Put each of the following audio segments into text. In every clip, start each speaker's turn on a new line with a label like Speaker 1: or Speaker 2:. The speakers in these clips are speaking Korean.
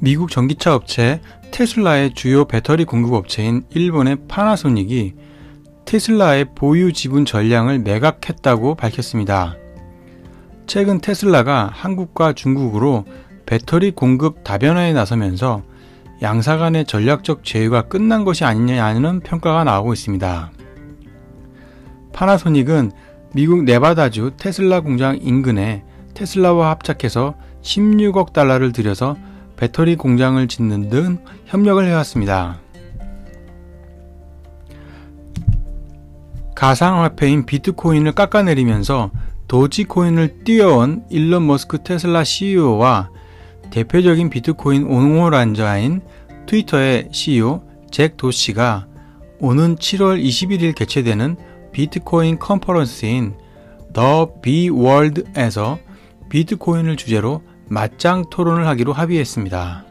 Speaker 1: 미국 전기차 업체 테슬라의 주요 배터리 공급 업체인 일본의 파나소닉이 테슬라의 보유 지분 전량을 매각했다고 밝혔습니다. 최근 테슬라가 한국과 중국으로 배터리 공급 다변화에 나서면서 양사 간의 전략적 제휴가 끝난 것이 아니냐는 평가가 나오고 있습니다. 파나소닉은 미국 네바다주 테슬라 공장 인근에 테슬라와 합작해서 16억 달러를 들여서 배터리 공장을 짓는 등 협력을 해왔습니다. 가상화폐인 비트코인을 깎아내리면서 도지코인을 뛰어온 일론 머스크 테슬라 CEO와 대표적인 비트코인 옹호란자인 트위터의 CEO 잭 도시가 오는 7월 21일 개최되는 비트코인 컨퍼런스인 더 비월드에서 비트코인을 주제로 맞짱 토론을 하기로 합의했습니다.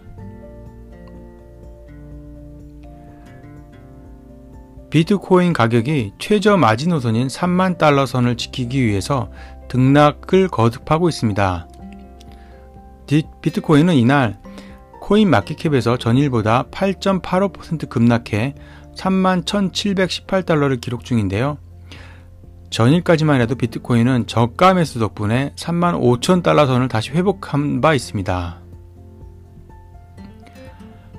Speaker 1: 비트코인 가격이 최저 마지노선인 3만 달러 선을 지키기 위해서 등락을 거듭하고 있습니다. 비트코인은 이날 코인 마켓캡에서 전일보다 8.85% 급락해 3만 1718달러를 기록 중인데요. 전일까지만 해도 비트코인은 저가 매수 덕분에 3만 5천 달러 선을 다시 회복한 바 있습니다.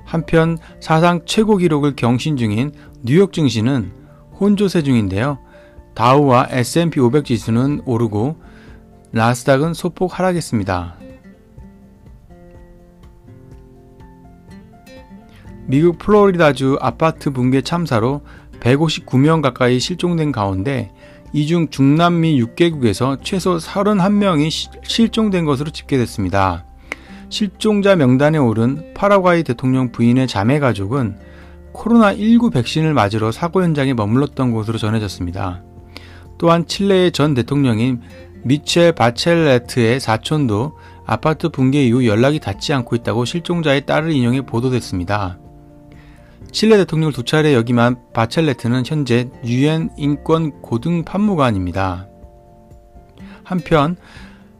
Speaker 1: 한편 사상 최고 기록을 경신 중인 뉴욕 증시는 혼조세 중인데요. 다우와 S&P 500 지수는 오르고 나스닥은 소폭 하락했습니다. 미국 플로리다주 아파트 붕괴 참사로 159명 가까이 실종된 가운데 이 중 중남미 6개국에서 최소 31명이 실종된 것으로 집계됐습니다. 실종자 명단에 오른 파라과이 대통령 부인의 자매 가족은 코로나19 백신을 맞으러 사고 현장에 머물렀던 곳으로 전해졌습니다. 또한 칠레의 전 대통령인 미첼 바첼레트의 사촌도 아파트 붕괴 이후 연락이 닿지 않고 있다고 실종자의 딸을 인용해 보도됐습니다. 칠레 대통령을 두 차례 역임한 바첼레트는 현재 유엔 인권 고등 판무관입니다. 한편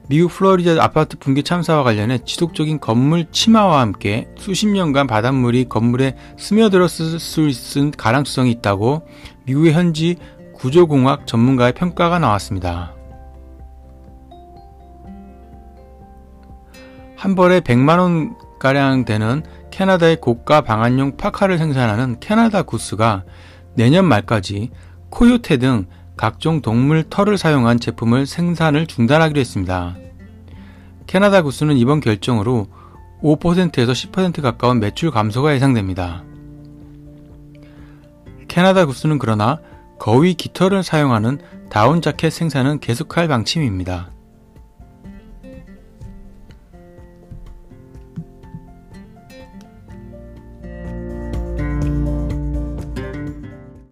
Speaker 1: 미국 플로리다 아파트 붕괴 참사와 관련해 지속적인 건물 침하와 함께 수십 년간 바닷물이 건물에 스며들었을 수 있는 가능성이 있다고 미국의 현지 구조공학 전문가의 평가가 나왔습니다. 한 벌에 100만원 가량 되는 캐나다의 고가 방한용 파카를 생산하는 캐나다 구스가 내년 말까지 코요테 등 각종 동물 털을 사용한 제품을 생산을 중단하기로 했습니다. 캐나다 구스는 이번 결정으로 5%에서 10% 가까운 매출 감소가 예상됩니다. 캐나다 구스는 그러나 거위 깃털을 사용하는 다운 자켓 생산은 계속할 방침입니다.